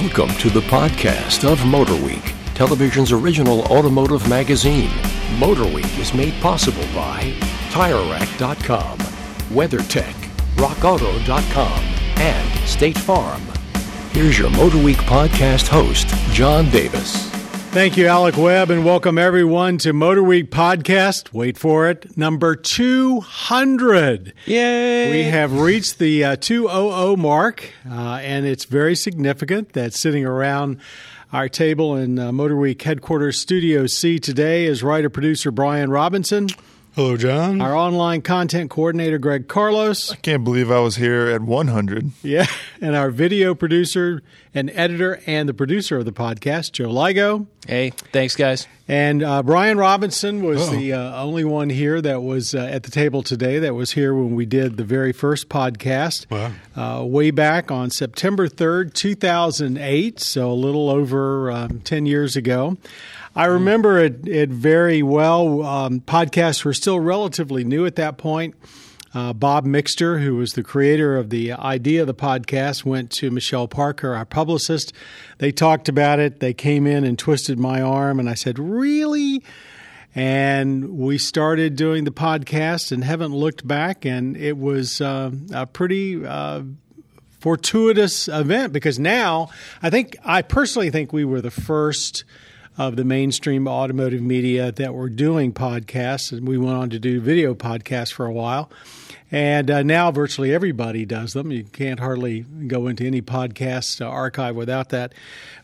Welcome to the podcast of MotorWeek, television's original automotive magazine. MotorWeek is made possible by TireRack.com, WeatherTech, RockAuto.com, and State Farm. Here's your MotorWeek podcast host, John Davis. Thank you, Alec Webb, and welcome everyone to Motor Week Podcast. Wait for it, number 200. Yay! We have reached the uh, 200 mark, uh, and it's very significant that sitting around our table in uh, Motor Week headquarters Studio C today is writer producer Brian Robinson. Hello, John. Our online content coordinator, Greg Carlos. I can't believe I was here at 100. Yeah. And our video producer and editor and the producer of the podcast, Joe Ligo. Hey, thanks, guys. And uh, Brian Robinson was oh. the uh, only one here that was uh, at the table today that was here when we did the very first podcast wow. Uh, way back on September 3rd, 2008. So a little over um, 10 years ago. I remember it, it very well. Um, podcasts were still relatively new at that point. Uh, Bob Mixter, who was the creator of the idea of the podcast, went to Michelle Parker, our publicist. They talked about it. They came in and twisted my arm, and I said, Really? And we started doing the podcast and haven't looked back. And it was uh, a pretty uh, fortuitous event because now I think, I personally think we were the first of the mainstream automotive media that were doing podcasts, and we went on to do video podcasts for a while. And uh, now virtually everybody does them. You can't hardly go into any podcast uh, archive without that.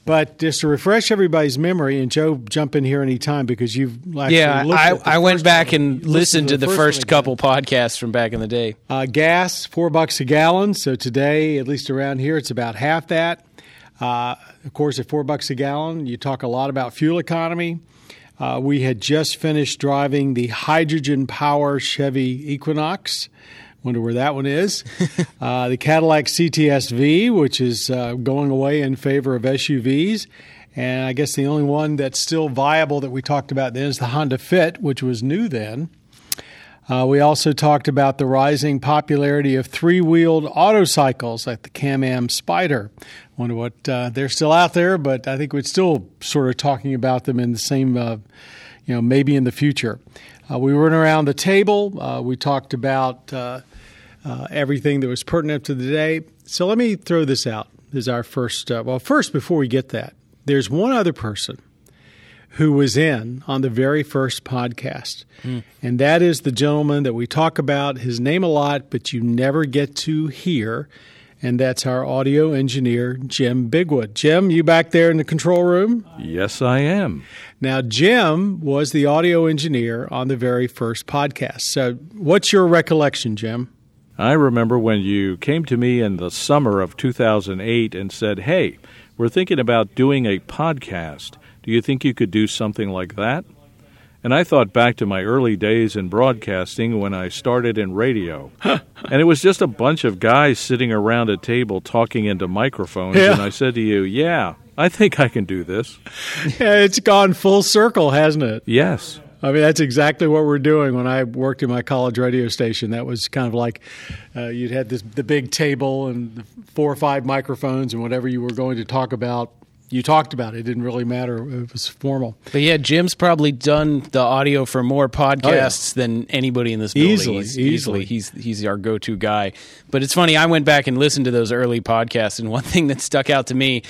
But just to refresh everybody's memory, and Joe, jump in here anytime because you've yeah. I, I went back one, and listened to the, the first, couple podcasts from back in the day. Uh, gas four bucks a gallon. So today, at least around here, it's about half that. Uh, of course, at four bucks a gallon, you talk a lot about fuel economy. Uh, we had just finished driving the hydrogen power Chevy Equinox. Wonder where that one is. uh, the Cadillac CTS-V, which is uh, going away in favor of SUVs. And I guess the only one that's still viable that we talked about then is the Honda Fit, which was new then. Uh, we also talked about the rising popularity of three wheeled autocycles like the Can Am Spyder. Wonder what uh, they're still out there, but I think we're still sort of talking about them in the same, uh, you know, maybe in the future. Uh, we went around the table. Uh, we talked about uh, everything that was pertinent to the day. So let me throw this out as our first. well, first, before we get that, there's one other person who was in on the very first podcast. Mm. And that is the gentleman that we talk about, his name a lot, but you never get to hear. And that's our audio engineer, Jim Bigwood. Jim, you back there in the control room? Yes, I am. Now, Jim was the audio engineer on the very first podcast. So, what's your recollection, Jim? I remember when you came to me in the summer of 2008 and said, Hey, we're thinking about doing a podcast. Do you think you could do something like that? And I thought back to my early days in broadcasting when I started in radio. and it was just a bunch of guys sitting around a table talking into microphones. Yeah. And I said to you, Yeah, I think I can do this. Yeah, it's gone full circle, hasn't it? Yes. I mean, that's exactly what we're doing. When I worked in my college radio station, that was kind of like uh, you'd had this the big table and four or five microphones and whatever you were going to talk about you talked about it. It didn't really matter. It was formal. But yeah, Jim's probably done the audio for more podcasts oh, yeah. than anybody in this building. Easily, he's, easily. He's he's our go-to guy. But it's funny. I went back and listened to those early podcasts, and one thing that stuck out to me,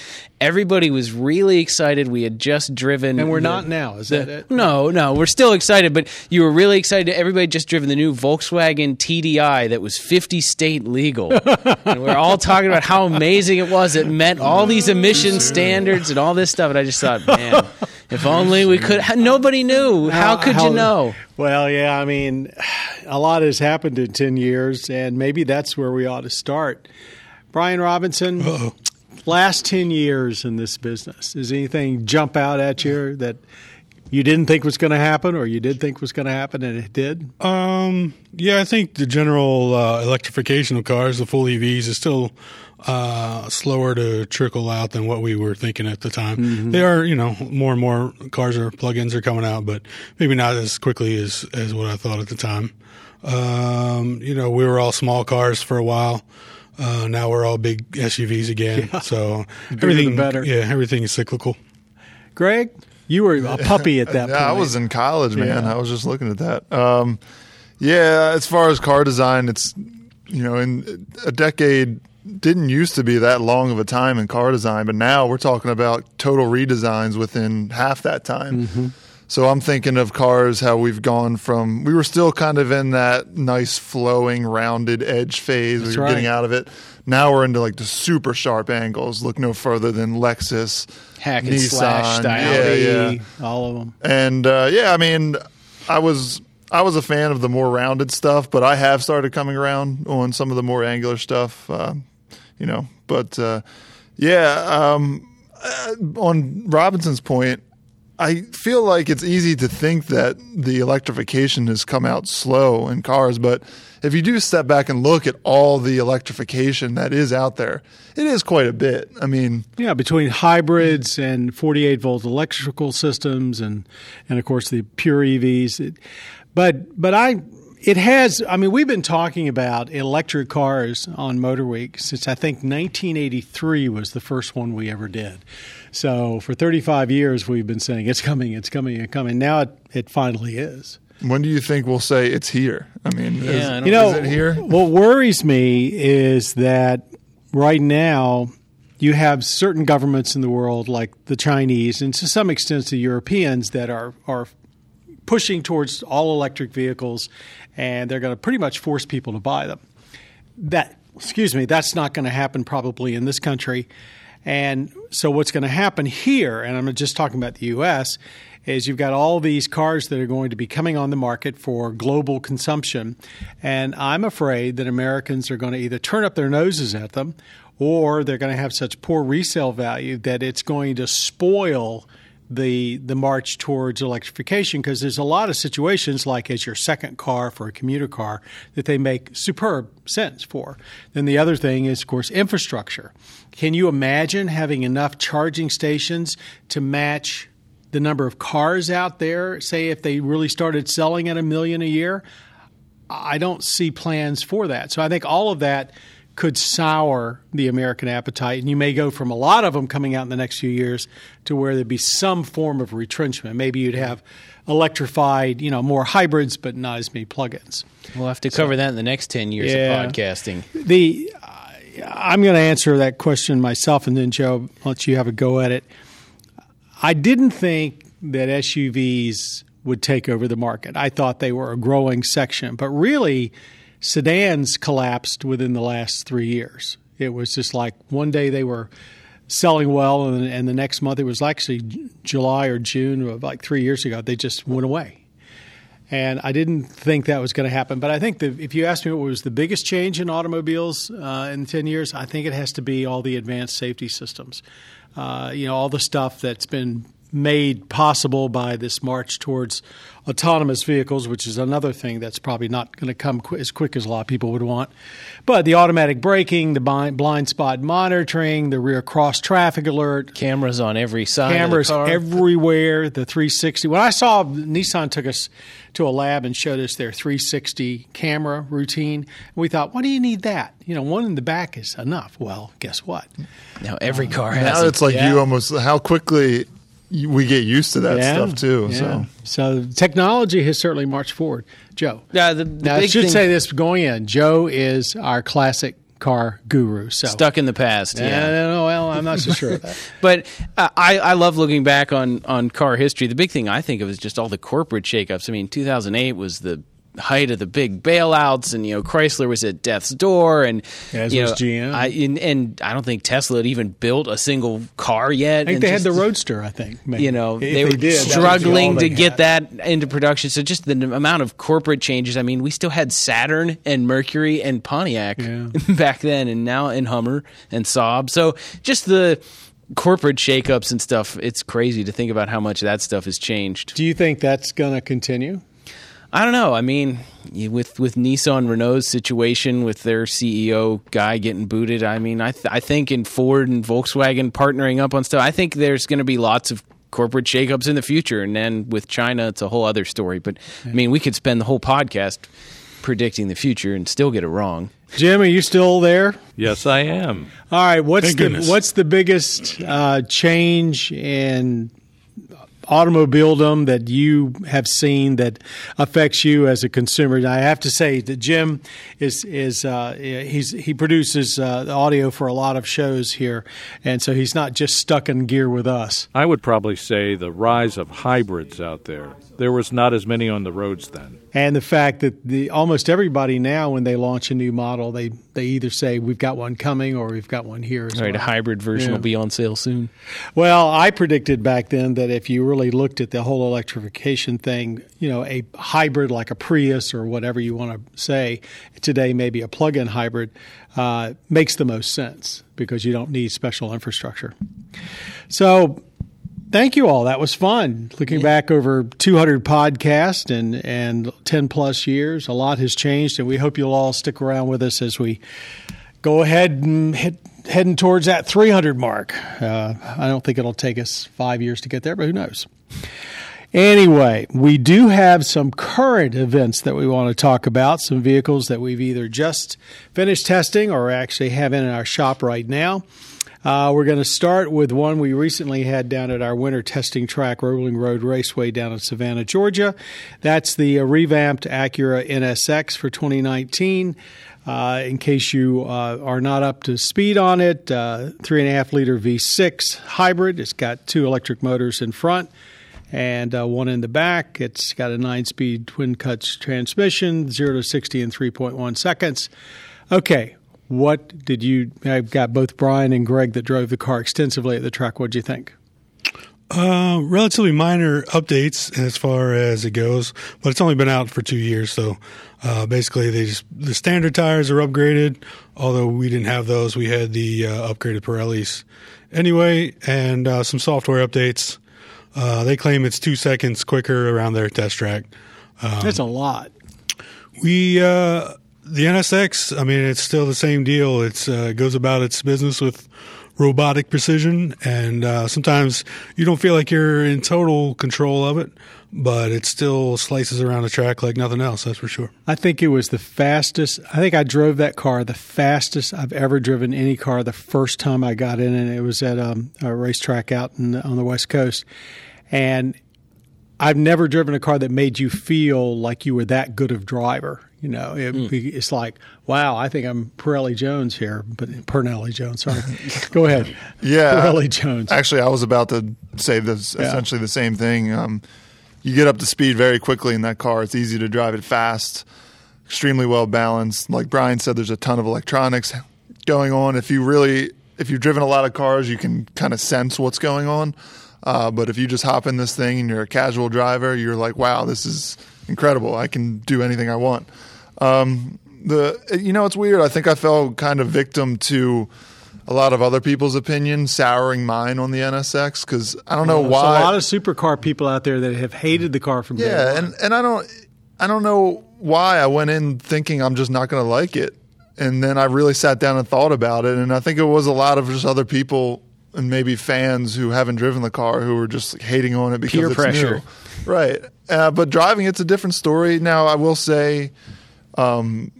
everybody was really excited. We had just driven, and we're the, not now. Is the, that it? No, no, we're still excited. But you were really excited. Everybody just driven the new Volkswagen TDI that was 50 state legal, and we're all talking about how amazing it was. It met all these emission standards and all this stuff. And I just thought, man, if only we could. Nobody knew. How, could you know? Well, yeah. I mean, a lot has happened in 10 years, and maybe that's where we ought to start. Brian Robinson. Uh-oh last 10 years in this business, does anything jump out at you that you didn't think was going to happen or you did think was going to happen and it did? Um, yeah, I think the general uh, electrification of cars, the full EVs, is still uh, slower to trickle out than what we were thinking at the time. Mm-hmm. They are, you know, more and more cars or plug-ins are coming out, but maybe not as quickly as, as what I thought at the time. Um, you know, we were all small cars for a while. Uh, now we're all big SUVs again. So the everything better. Yeah, everything is cyclical. Greg, you were a puppy at that yeah, point. I was in college, man. Yeah. I was just looking at that. Um, yeah, as far as car design, it's you know, in a decade didn't used to be that long of a time in car design, but now we're talking about total redesigns within half that time. Mm-hmm. So I'm thinking of cars how we've gone from we were still kind of in that nice flowing rounded edge phase That's we were getting out of it. Now we're into like the super sharp angles. Look no further than Lexus, Hack and Nissan, slash. Yeah, yeah. All of them. And uh, yeah, I mean, I was I was a fan of the more rounded stuff, but I have started coming around on some of the more angular stuff. Uh, you know, but uh, yeah, um, uh, on Robinson's point, I feel like it's easy to think that the electrification has come out slow in cars, but if you do step back and look at all the electrification that is out there, it is quite a bit. I mean, Yeah, between hybrids and 48 volt electrical systems, and and of course the pure EVs. It, but but I it has. I mean, we've been talking about electric cars on Motor Week since I think 1983 was the first one we ever did. So for 35 years we've been saying it's coming, it's coming, it's coming. Now it, it finally is. when do you think we'll say it's here? I mean, is, Yeah, I You know, is it here? what worries me is that right now you have certain governments in the world, like the Chinese and to some extent the Europeans, that are are pushing towards all electric vehicles, and they're going to pretty much force people to buy them. That excuse me, that's not going to happen probably in this country. And so what's going to happen here, and I'm just talking about the US, is you've got all these cars that are going to be coming on the market for global consumption. And I'm afraid that Americans are going to either turn up their noses at them or they're going to have such poor resale value that it's going to spoil the the march towards electrification because there's a lot of situations like as your second car for a commuter car that they make superb sense for. Then the other thing is of course infrastructure. Can you imagine having enough charging stations to match the number of cars out there say if they really started selling at a million a year? I don't see plans for that. So I think all of that could sour the American appetite, and you may go from a lot of them coming out in the next few years to where there'd be some form of retrenchment. Maybe you'd have electrified, you know, more hybrids, but not as many plug-ins. We'll have to cover that in the next 10 years Yeah. of podcasting. The I'm going to answer that question myself, and then Joe, let you have a go at it. I didn't think that SUVs would take over the market. I thought they were a growing section, but really, sedans collapsed within the last three years. It was just like one day they were selling well, and, and the next month it was actually July or June of like three years ago. They just went away. And I didn't think that was going to happen. But I think that if you ask me what was the biggest change in automobiles uh, in 10 years, I think it has to be all the advanced safety systems. Uh, you know, all the stuff that's been made possible by this march towards autonomous vehicles, which is another thing that's probably not going to come qu- as quick as a lot of people would want. But the automatic braking, the blind, blind spot monitoring, the rear cross traffic alert, Cameras on every side. cameras of the car. everywhere. The 360. When I saw Nissan took us to a lab and showed us their 360 camera routine, we thought, why do you need that? You know, one in the back is enough. Well, guess what? now every um, car has. Now it. it's like yeah. you almost how quickly you- we get used to that Yeah, stuff too. yeah. So so technology has certainly marched forward. Joe. Yeah, the, the Now I should thing- say this going in. Joe is our classic car guru. So stuck in the past. Yeah, Yeah. no, well, I'm not so sure of that. But uh, I, I love looking back on, on car history. The big thing I think of is just all the corporate shakeups. I mean, 2008 was the height of the big bailouts, and you know Chrysler was at death's door, and As you was know, GM. I, and, and I don't think Tesla had even built a single car yet. I think they had the Roadster. I think maybe. you know If they, were did, was struggling to they get had. that into production so just the n- amount of corporate changes i mean we still had saturn and mercury and pontiac Yeah. back then and now in hummer and saab so just the corporate shakeups and stuff it's crazy to think about how much that stuff has changed Do you think that's going to continue? I don't know i mean with with nissan renault's situation with their ceo guy getting booted i mean i th- i think in ford and volkswagen partnering up on stuff i think there's going to be lots of corporate shakeups in the future and then with china it's a whole other story but i mean we could spend the whole podcast predicting the future and still get it wrong. Jim, are you still there? Yes, I am. All right. What's Thank the goodness. what's the biggest uh, change in automobiledom that you have seen that affects you as a consumer? I have to say that Jim is is uh, he's he produces uh, the audio for a lot of shows here, and so he's not just stuck in gear with us. I would probably say the rise of hybrids out there. There was not as many on the roads then. and the fact that the almost everybody now when they launch a new model they they either say we've got one coming or we've got one here right, a hybrid version Yeah. will be on sale soon. Well, I predicted back then that if you really looked at the whole electrification thing, you know, a hybrid like a Prius or whatever you want to say today, maybe a plug-in hybrid, uh, makes the most sense because you don't need special infrastructure. So thank you all. That was fun. Looking back over 200 podcasts and, and 10 plus years, a lot has changed, and we hope you'll all stick around with us as we go ahead and hit, heading towards that 300 mark. Uh, I don't think it'll take us five years to get there, but who knows? Anyway, we do have some current events that we want to talk about, some vehicles that we've either just finished testing or actually have in our shop right now. Uh, we're going to start with one we recently had down at our winter testing track, Roebling Road Raceway down in Savannah, Georgia. That's the uh, revamped Acura NSX for 2019. Uh, in case you uh, are not up to speed on it, uh, three and a half liter V6 hybrid. It's got two electric motors in front and uh, one in the back. It's got a nine speed twin clutch transmission, 0 to 60 in 3.1 seconds. Okay, what did you? I've got both Brian and Greg that drove the car extensively at the track. What do you think? Uh, relatively minor updates as far as it goes, but it's only been out for two years. So uh, basically, they just the standard tires are upgraded. Although we didn't have those, we had the uh, upgraded Pirellis anyway, and uh, some software updates. Uh, they claim it's two seconds quicker around their test track. That's a lot. We uh, the NSX. I mean, it's still the same deal. Uh, it goes about its business with robotic precision, and uh, sometimes you don't feel like you're in total control of it, but it still slices around the track like nothing else. That's for sure. I think it was the fastest. I think I drove that car the fastest I've ever driven any car the first time I got in, and it was at um, a racetrack out in, on the West Coast. And I've never driven a car that made you feel like you were that good of driver. You know, it, it's like, wow, I think I'm Pirelli Jones here, but Parnelli Jones. Sorry, go ahead. Yeah. Pirelli Jones. Actually, I was about to say this Yeah. essentially the same thing. Um, you get up to speed very quickly in that car. It's easy to drive it fast, extremely well balanced. Like Brian said, there's a ton of electronics going on. If you really, if you've driven a lot of cars, you can kind of sense what's going on. Uh, but if you just hop in this thing and you're a casual driver, you're like, wow, this is incredible. I can do anything I want. Um, the you know it's weird. I think I fell kind of victim to a lot of other people's opinion, souring mine on the NSX because I don't know There's why. a lot of supercar people out there that have hated the car from yeah, and and I don't I don't know why I went in thinking I'm just not going to like it, and then I really sat down and thought about it, and I think it was a lot of just other people and maybe fans who haven't driven the car who were just hating on it because Peer it's pressure. new. right? Uh, but driving it's a different story. Now I will say. Um,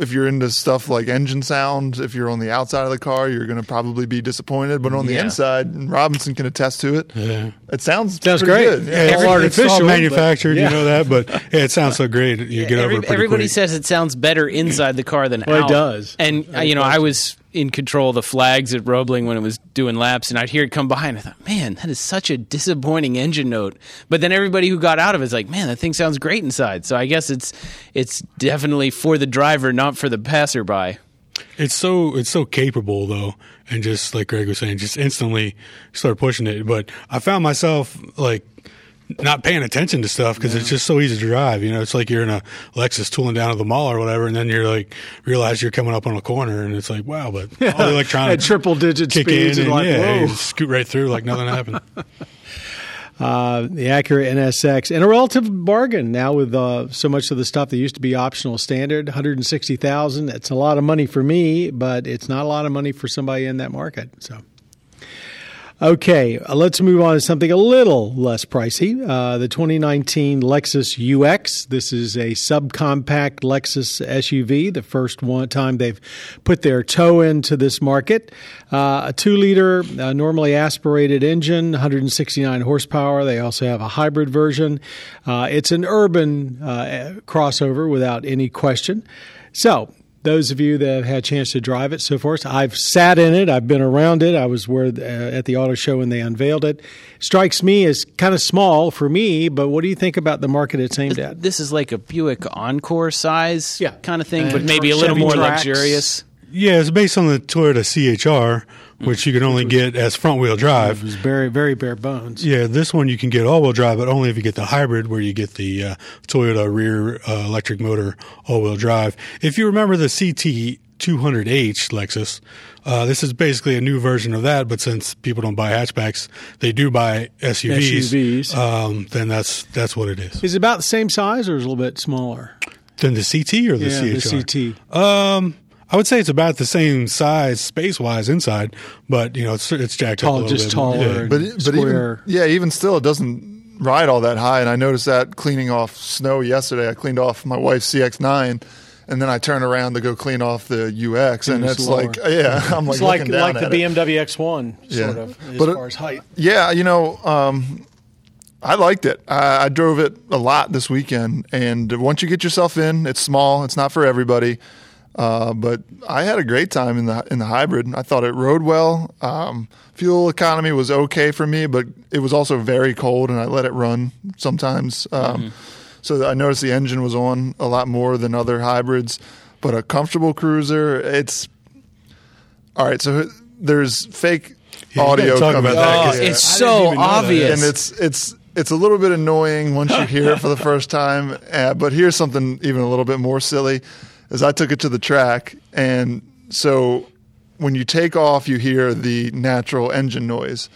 if you're into stuff like engine sound, if you're on the outside of the car, you're going to probably be disappointed. But on the Yeah. inside, and Robinson can attest to it. Yeah. It sounds Sounds great. Good. Yeah, Yeah. it's Every- all it's all artificial, manufactured, but- yeah. you know that, but yeah, it sounds so great. You get over Every- it pretty everybody quick. says it sounds better inside the car than Well, it does. And uh, you know, I was in control of the flags at Roebling when it was doing laps, and I'd hear it come by, and I thought, man, that is such a disappointing engine note. But then everybody who got out of it is like, man, that thing sounds great inside. So I guess it's it's definitely for the driver, not for the passerby. It's so it's so capable though, and just like Greg was saying, just instantly start pushing it. But I found myself like not paying attention to stuff because it's just so easy to drive. You know, it's like you're in a Lexus tooling down to the mall or whatever, and then you're like realize you're coming up on a corner, and it's like wow, but all the electronics At triple digit kick speeds in, and like, yeah, whoa. you scoot right through like nothing happened. uh, the Acura NSX, and a relative bargain now with uh, so much of the stuff that used to be optional standard, one hundred and sixty thousand. That's a lot of money for me, but it's not a lot of money for somebody in that market. So, Okay, uh, let's move on to something a little less pricey. Uh, the 2019 Lexus UX. This is a subcompact Lexus SUV. The first one time they've put their toe into this market. Uh, a two-liter, uh, normally aspirated engine, 169 horsepower. They also have a hybrid version. Uh, it's an urban uh, crossover without any question. So those of you that have had a chance to drive it so far. I've sat in it. I've been around it. I was where uh, at the auto show when they unveiled it. Strikes me as kind of small for me, but what do you think about the market it's aimed at? This is like a Buick Encore size Yeah. kind of thing, And but maybe a little Chevy more Trax. luxurious. Yeah, it's based on the Toyota CHR, which you can only get as front wheel drive. It was very, very bare bones. Yeah, this one you can get all wheel drive, but only if you get the hybrid, where you get the uh, Toyota rear uh, electric motor all wheel drive. If you remember the CT 200H Lexus, uh, this is basically a new version of that. But since people don't buy hatchbacks, they do buy SUVs. SUVs. Um, then that's that's what it is. Is it about the same size or is it a little bit smaller? Than the CT or the yeah, CHR? the CT. Um, I would say it's about the same size space wise inside, but you know it's it's jacked up a little just bit. taller. Yeah. and but but square. even yeah, even still, it doesn't ride all that high. And I noticed that cleaning off snow yesterday. I cleaned off my wife's CX9, and then I turn around to go clean off the UX, and it's it's lower. like yeah, I'm like it's like down like the at it. BMW X1 Yeah. sort of as But it- far as height. Yeah, you know, um, I liked it. I, I drove it a lot this weekend, and once you get yourself in, it's small. It's not for everybody, uh, but I had a great time in the in the hybrid. I thought it rode well. Um, fuel economy was okay for me, but it was also very cold, and I let it run sometimes. Um, So I noticed the engine was on a lot more than other hybrids, but a comfortable cruiser. It's all right. So there's fake Yeah, audio talk coming about that, Oh, back. 'cause it's so even that. obvious. and it's it's it's a little bit annoying once you hear it for the first time. Uh, but here's something even a little bit more silly: is I took it to the track, and so when you take off, you hear the natural engine noise.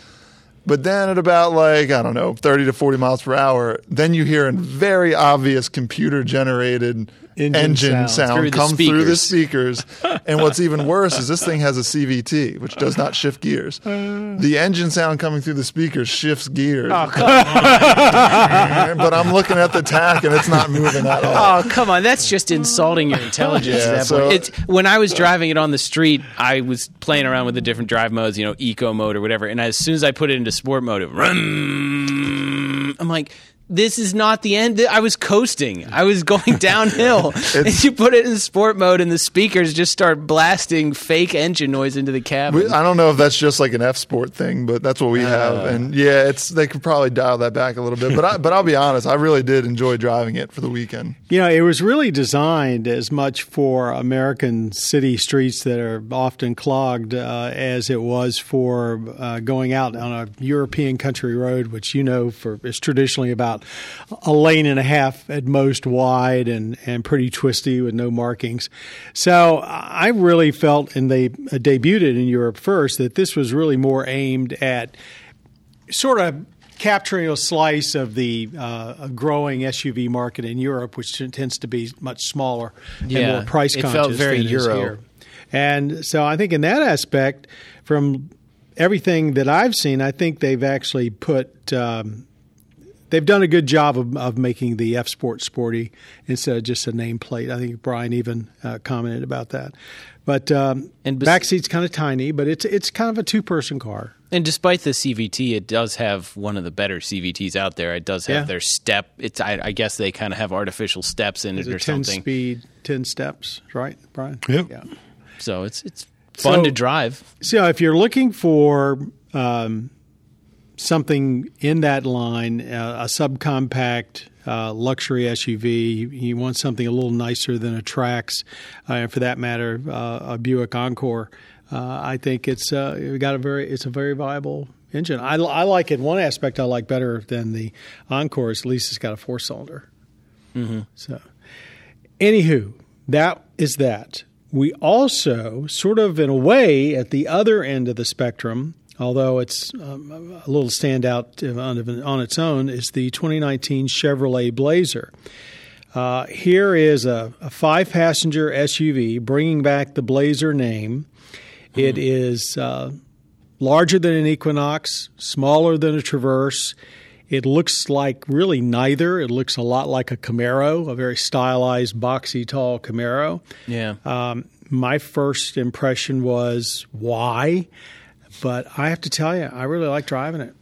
But then at about like I don't know, thirty to forty miles per hour, then you hear a very obvious computer generated Engine engine, sound. Through the come through the speakers. and what's even worse is this thing has a CVT, which does not shift gears. The engine sound coming through the speakers shifts gears. Oh, come, on. but I'm looking at the tach and it's not moving at all. oh, come on. That's just insulting your intelligence Yeah, at that so- when I was driving it on the street, I was playing around with the different drive modes, you know, eco mode or whatever. And as soon as I put it into sport mode, it. I'm like, this is not the end. I was coasting. I was going downhill. and you put it in sport mode, and the speakers just start blasting fake engine noise into the cabin. We- I don't know if that's just like an F Sport thing, but that's what we have. And yeah, it's they could probably dial that back a little bit. But I, but I'll be honest, I really did enjoy driving it for the weekend. You know, it was really designed as much for American city streets that are often clogged uh, as it was for uh, going out on a European country road, which you know for is traditionally about a lane and a half at most wide and, and pretty twisty with no markings. So I really felt, and they debuted it in Europe first, that this was really more aimed at sort of capturing a slice of the uh, growing SUV market in Europe, which tends to be much smaller and more price it conscious. felt very Euro. here. And so I think in that aspect, from everything that I've seen, I think they've actually put. Um, They've done a good job of, of making the F Sport sporty instead of just a nameplate. I think Brian even uh, commented about that. But um, And bes- back seat's kind of tiny, but it's it's kind of a two person car. And despite the CVT, it does have one of the better CVTs out there. It does have Yeah. their step. It's I, I guess they kind of have artificial steps in It's it a or ten something. speed, ten steps, right, Brian? Yep. Yeah. So it's it's fun So- to drive. So if you're looking for um, something in that line, uh, a subcompact uh, luxury SUV, you, want something a little nicer than a Trax, uh, and for that matter, uh, a Buick Encore. Uh, I think it's uh, got a very it's a very viable engine. I, I like it. One aspect I like better than the Encore is at least it's got a four cylinder. So, anywho, that is that. We also, sort of in a way, at the other end of the spectrum, although it's um, a little standout on, on its own, is the 2019 Chevrolet Blazer. Uh, here is a, a five passenger SUV bringing back the Blazer name. It is uh, larger than an Equinox, smaller than a Traverse. It looks like really neither. It looks a lot like a Camaro, a very stylized, boxy, tall Camaro. Yeah. Um, my first impression was why, but I have to tell you, I really like driving it.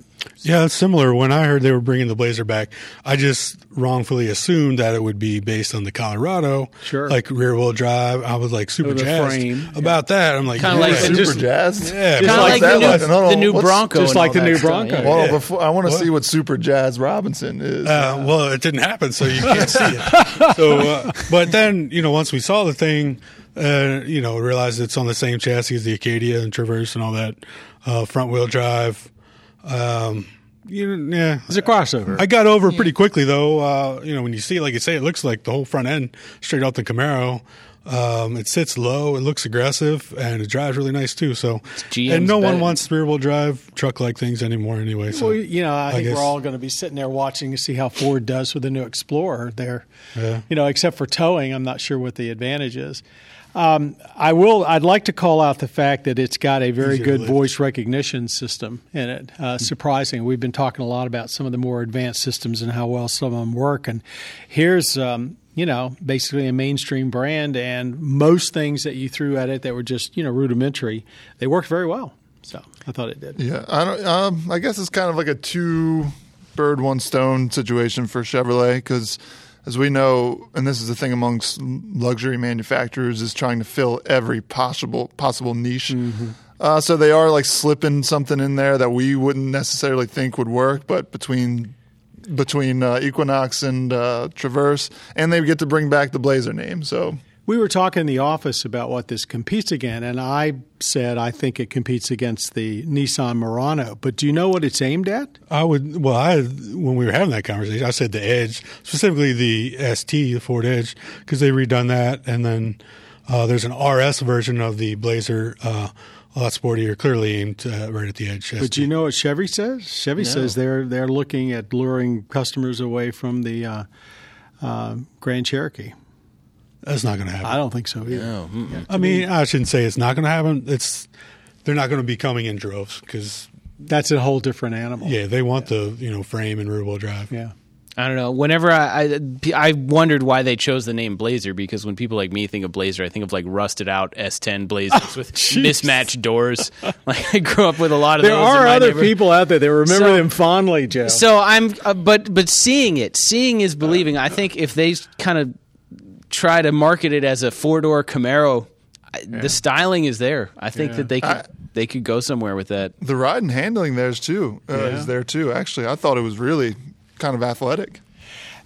Yeah, it's similar. When I heard they were bringing the Blazer back, I just wrongfully assumed that it would be based on the Colorado, Sure. like rear wheel drive. I was like super Or jazzed frame, about that. I'm like, Kinda yeah. like Super just- jazz. Yeah, Kind of What's like that the new, like? Hold the new Bronco. just like the that new stuff. Bronco. Yeah. Well, before I want to see what Super Jazz Robinson is. Uh, well, it didn't happen, so you can't see it. So, uh, but then you know, once we saw the thing, uh, you know, realize it's on the same chassis as the Acadia and Traverse and all that, uh, front wheel drive. Um, you know, yeah, It's a crossover. I got over pretty quickly though. Uh, you know, when you see, it, like you say, it looks like the whole front end straight out the Camaro. Um, it sits low, it looks aggressive, and it drives really nice too. So, GM's and no one better. wants rear wheel drive truck like things anymore anyway. So, well, you know, I, think guess- we're all going to be sitting there watching to see how Ford does with the new Explorer. There, Yeah. you know, except for towing, I'm not sure what the advantage is. Um, I will. I'd like to call out the fact that it's got a very Easier good voice recognition system in it. Uh, surprising. We've been talking a lot about some of the more advanced systems and how well some of them work. And here's, um, you know, basically a mainstream brand, and most things that you threw at it that were just, you know, rudimentary, they worked very well. So I thought it did. Yeah, I don't. Um, I guess it's kind of like a two bird one stone situation for Chevrolet because, as we know, and this is the thing amongst luxury manufacturers, is trying to fill every possible possible niche. Uh, so they are like slipping something in there that we wouldn't necessarily think would work, but between between uh, Equinox and uh, Traverse, and they get to bring back the Blazer name. So We were talking in the office about what this competes against, and I said I think it competes against the Nissan Murano. But do you know what it's aimed at? I would. Well, I when we were having that conversation, I said the Edge, specifically the ST, the Ford Edge, because they redone that, and then uh, there's an RS version of the Blazer, uh, a lot sportier, clearly aimed uh, right at the Edge. But do you know what Chevy says? Chevy says they're they're looking at luring customers away from the uh, uh, Grand Cherokee. That's not going to happen. I don't think so either. No, mm-mm. I mean, I shouldn't say it's not going to happen. It's they're not going to be coming in droves because That's a whole different animal. yeah, they want the you know frame and rear wheel drive. Yeah. I don't know. Whenever I, I I wondered why they chose the name Blazer because when people like me think of Blazer, I think of like rusted out S10 Blazers with mismatched doors. Like I grew up with a lot of There those. in are other people out there that remember So- them fondly, Joe. So I'm, uh, but but seeing it, seeing is believing. I think if they kind of try to market it as a four door Camaro, I the styling is there. I think that they could I- they could go somewhere with that. the ride and handling there's too uh, is there too. Actually, I thought it was really kind of athletic.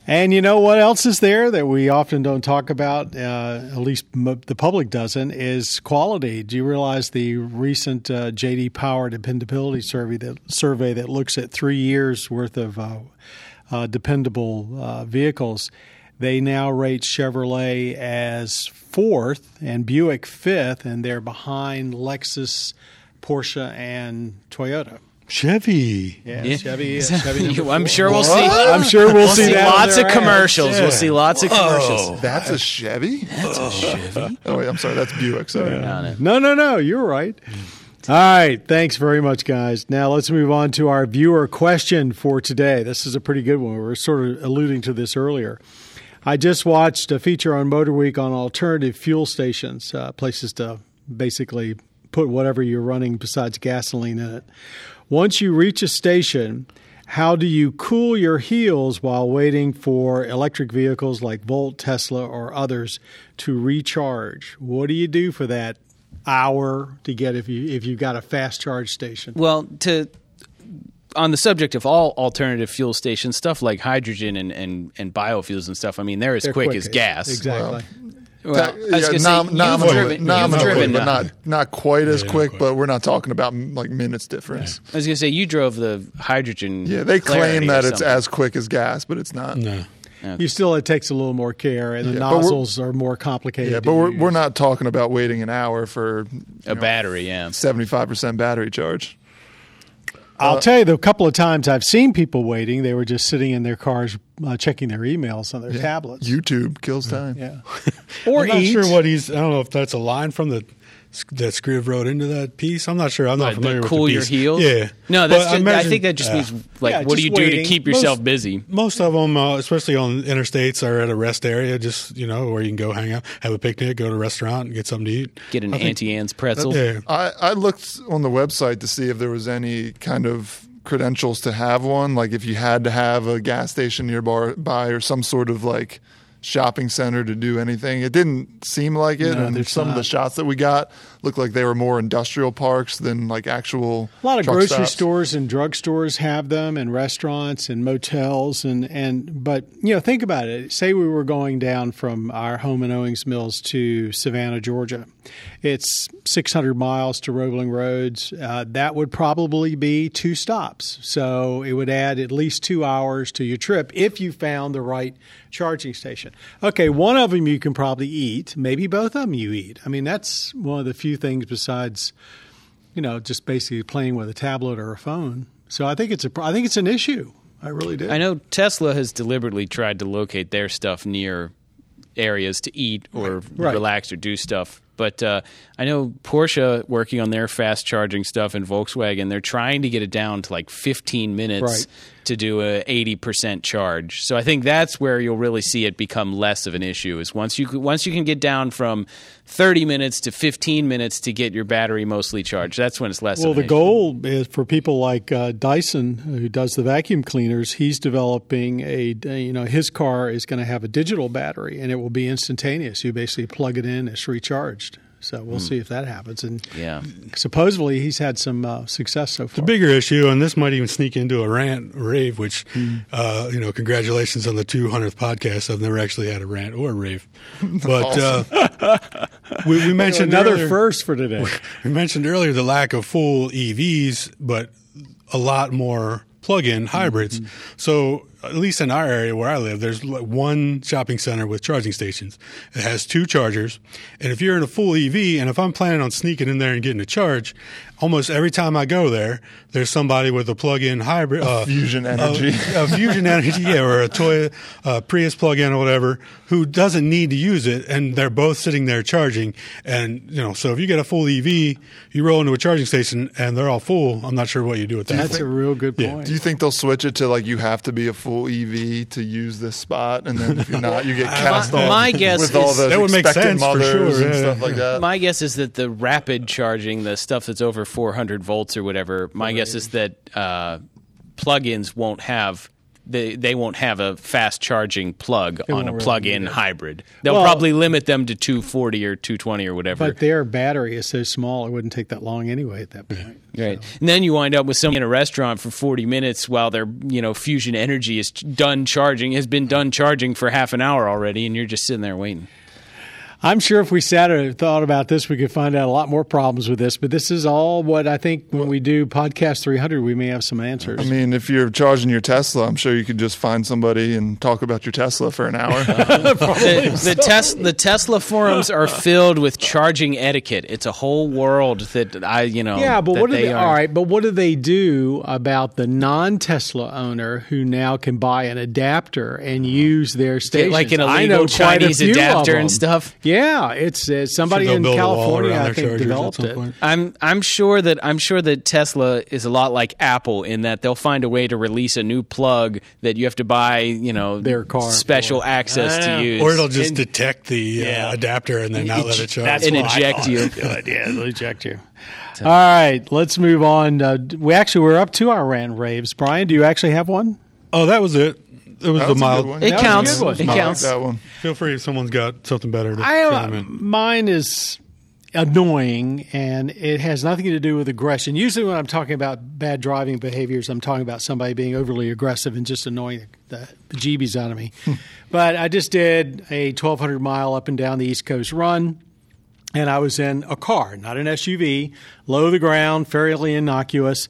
And you know what else is there that we often don't talk about, uh, at least m- the public doesn't, is quality. Do you realize the recent uh, JD Power dependability survey that survey that looks at three years worth of uh, uh, dependable uh, vehicles? They now rate Chevrolet as fourth and Buick fifth, and they're behind Lexus, Porsche, and Toyota. Chevy. Yeah, Yeah. Chevy. Chevy I'm four. sure we'll see. I'm sure we'll, We'll see, see that lots of commercials. Yeah. We'll see lots of oh. commercials. That's a Chevy. That's a oh. Chevy. Oh wait, I'm sorry. That's Buick. Sorry. On it. No, no, no. You're right. All right. Thanks very much, guys. Now let's move on to our viewer question for today. This is a pretty good one. We were sort of alluding to this earlier. I just watched a feature on Motor Week on alternative fuel stations, uh, places to basically put whatever you're running besides gasoline in it. Once you reach a station, how do you cool your heels while waiting for electric vehicles like Volt, Tesla, or others to recharge? What do you do for that hour to get if you if you've got a fast charge station? Well, to on the subject of all alternative fuel stations, stuff like hydrogen and, and, and biofuels and stuff. I mean, they're as They're quick, quick as gas. Exactly. Well, I was yeah, gonna say, nom- you've nominally, driven, you've nominally, driven, but not not quite as Yeah, not quick. quite. But we're not talking about like minutes difference. I was going to say you drove the hydrogen. Yeah, they claim that it's as quick as gas, but it's not. No. You still it takes a little more care, and the Yeah, nozzles are more complicated. Yeah, to but we're use. we're not talking about waiting an hour for a battery. Yeah, seventy five percent battery charge. I'll tell you, the couple of times I've seen people waiting, they were just sitting in their cars uh, checking their emails on their tablets. YouTube kills time. yeah. Or I'm not eat. sure what he's. I don't know if that's a line from the that Scriv wrote into that piece. I'm not sure. I'm not What, familiar the with cool the your piece. heels? Yeah. No, that's just, I, imagine- think that just yeah. means like Yeah, what do just you do to keep yourself Most- busy? Most of them, uh, especially on interstates, are at a rest area, just you know, where you can go hang out, have a picnic, go to a restaurant, and get something to eat. Get an I think- Auntie Anne's pretzel. Yeah, I, I looked on the website to see if there was any kind of credentials to have one, like if you had to have a gas station nearby or some sort of like shopping center to do anything. It didn't seem like it, No, and there's some of the shots that we got looked like they were more industrial parks than like actual. A lot of grocery stops. stores and drugstores have them, and restaurants and motels, and and but you know, think about it. Say we were going down from our home in Owings Mills to Savannah, Georgia. It's 600 miles to Roebling Roads. Uh, that would probably be two stops, so it would add at least two hours to your trip if you found the right charging station. Okay, one of them you can probably eat. Maybe both of them you eat. I mean, that's one of the few things besides you know, just basically playing with a tablet or a phone. So I think it's a, I think it's an issue. I really do. I know Tesla has deliberately tried to locate their stuff near areas to eat or Right. relax or do stuff. But uh, I know Porsche working on their fast charging stuff and Volkswagen, they're trying to get it down to like 15 minutes Right. To do a 80% charge. So I think that's where you'll really see it become less of an issue. Is once you once you can get down from 30 minutes to 15 minutes to get your battery mostly charged, that's when it's less. Well, of the an issue. goal is for people like uh, Dyson, who does the vacuum cleaners. He's developing a, you know, his car is going to have a digital battery, and it will be instantaneous. You basically plug it in, it's recharged. So we'll see if that happens. And Yeah. supposedly he's had some uh, success so far. The bigger issue, and this might even sneak into a rant rave, which, Hmm. uh, you know, congratulations on the 200th podcast. I've never actually had a rant or a rave. But uh, we, we mentioned Another earlier, first for today. We mentioned earlier the lack of full EVs, but a lot more plug-in hybrids. So at least in our area where I live, there's like one shopping center with charging stations. It has two chargers, and if you're in a full EV, and if I'm planning on sneaking in there and getting a charge, almost every time I go there, there's somebody with a plug-in hybrid, uh, Fusion Energi. a, a Fusion Energi, yeah, or a Toyota uh, Prius plug-in or whatever, who doesn't need to use it, and they're both sitting there charging. And you know, so if you get a full EV, you roll into a charging station and they're all full. I'm not sure what you do with that. That's a real good Yeah. point. Do you think they'll switch it to like you have to be a full EV to use this spot, and then if you're not, you get cast My- off my guess with all is- That would make sense for sure, and yeah. stuff like that. My guess is that the rapid charging, the stuff that's over 400 volts or whatever, my guess is that uh, plugins won't have. They, they won't have a fast charging plug on a really plug-in hybrid. They'll Well- probably limit them to 240 or 220 or whatever. But their battery is so small, it wouldn't take that long anyway at that point. Right. And then you wind up with someone in a restaurant for 40 minutes while their, you know, Fusion Energi is done charging, has been done charging for half an hour already, and you're just sitting there waiting. I'm sure if we sat and thought about this, we could find out a lot more problems with this. But this is all what I think when we do podcast 300, we may have some answers. I mean, if you're charging your Tesla, I'm sure you could just find somebody and talk about your Tesla for an hour. the, the, tes- the Tesla forums are filled with charging etiquette. It's a whole world that I, you know. yeah, but what do they? are- All right, but what do they do about the non-Tesla owner who now can buy an adapter and use their station? like an I illegal know Chinese adapter and stuff? Yeah, it's uh, somebody in build a wall California, I think, developed it. point. I'm I'm sure that I'm sure that Tesla is a lot like Apple in that they'll find a way to release a new plug that you have to buy, you know, Their car special access Ah. to use, Or it'll just and, detect the Yeah. uh, adapter and then not let it charge. and eject you. Yeah, they'll eject you. All right, let's move on. Uh, we actually we're up to our rant raves. Brian, do you actually have one? Oh, that was it. It was the a mild. one. It That was a counts. good one. It I like counts. that one. Feel free if someone's got something better to I uh, chime in. mine is annoying and it has nothing to do with aggression. Usually when I'm talking about bad driving behaviors, I'm talking about somebody being overly aggressive and just annoying the bejeebies out of me. but I just did a 1200 mile up and down the East Coast run and I was in a car, not an SUV, low to the ground, fairly innocuous.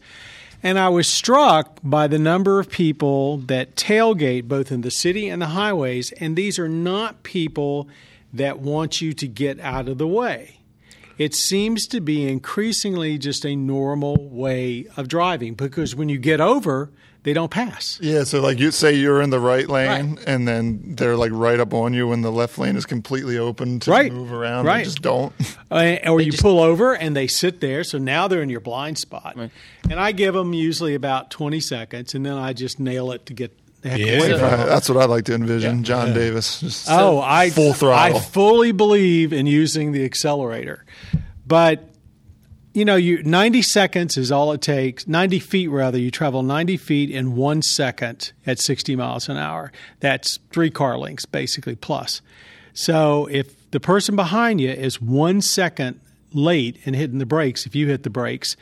And I was struck by the number of people that tailgate both in the city and the highways. And these are not people that want you to get out of the way. it seems to be increasingly just a normal way of driving because when you get over, they don't pass. Yeah, so like you say you're in the right lane Right. and then they're like right up on you when the left lane is completely open to Right. move around. Right. They just don't. Uh, or you just- pull over and they sit there, so now they're in your blind spot. And I give them usually about 20 seconds, and then I just nail it to get the heck Yeah. Right. That's what I like to envision. John Davis. Oh, I full throttle. I fully believe in using the accelerator, but you know, you 90 seconds is all it takes. 90 feet rather. You travel 90 feet in one second at 60 miles an hour. That's three car lengths basically plus. So if the person behind you is one second late in hitting the brakes, if you hit the brakes,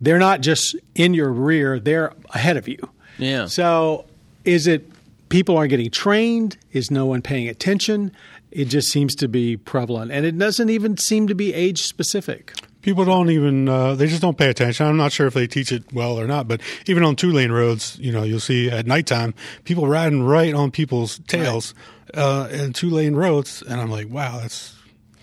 they're not just in your rear; they're ahead of you. Yeah. So is it people aren't getting trained? Is no one paying attention? It just seems to be prevalent, and it doesn't even seem to be age specific. People don't even uh, they just don't pay attention. I'm not sure if they teach it well or not, but even on two lane roads, you know, you'll see at nighttime people riding right on people's tails uh, in two lane roads, and I'm like, wow, that's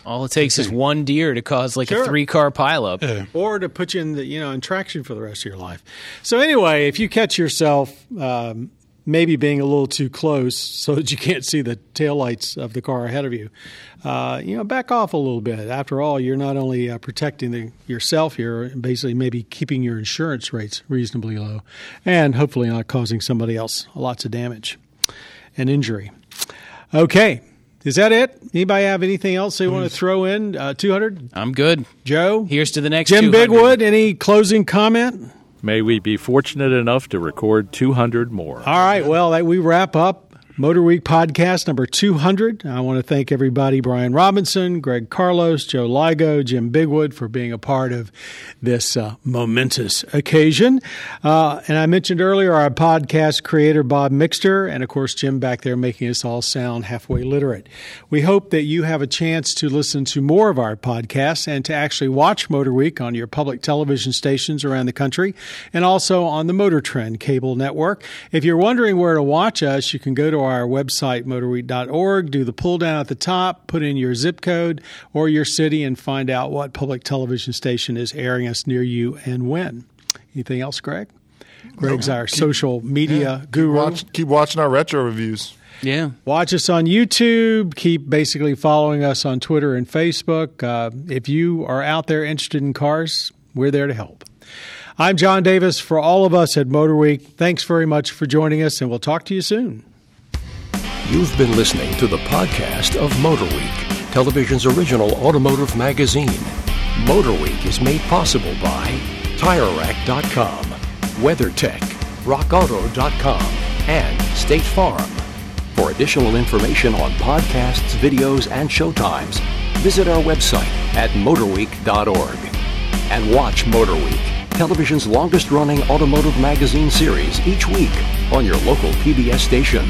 All it takes is one deer to cause like Sure. a three car pileup. yeah. or to put you in the you know in traction for the rest of your life. So anyway, if you catch yourself um, maybe being a little too close so that you can't see the taillights of the car ahead of you, uh, you know, back off a little bit. After all, you're not only uh, protecting the, yourself, you're basically maybe keeping your insurance rates reasonably low, and hopefully not causing somebody else lots of damage and injury. Okay. Is that it? Anybody have anything else they want to throw in? Uh, 200? I'm good. Joe? Here's to the next Jim 200. Bigwood, any closing comment? May we be fortunate enough to record 200 more. All right. Well, we wrap up Motor Week podcast number 200. I want to thank everybody Brian Robinson, Greg Carlos, Joe Ligo, Jim Bigwood for being a part of this uh, momentous occasion. Uh, and I mentioned earlier our podcast creator, Bob Mixter, and of course, Jim back there making us all sound halfway literate. We hope that you have a chance to listen to more of our podcasts and to actually watch Motor Week on your public television stations around the country and also on the Motor Trend cable network. If you're wondering where to watch us, you can go to our website, motorweek.org, do the pull down at the top, put in your zip code or your city, and find out what public television station is airing us near you and when. Anything else, Greg? Greg's our social media guru. Watch, keep watching our retro reviews. Yeah. Watch us on YouTube. Keep basically following us on Twitter and Facebook. Uh, if you are out there interested in cars, we're there to help. I'm John Davis for all of us at Motor Week. Thanks very much for joining us, and we'll talk to you soon. You've been listening to the podcast of MotorWeek, television's original automotive magazine. MotorWeek is made possible by TireRack.com, WeatherTech, RockAuto.com, and State Farm. For additional information on podcasts, videos, and showtimes, visit our website at motorweek.org. And watch MotorWeek, television's longest running automotive magazine series each week on your local PBS station.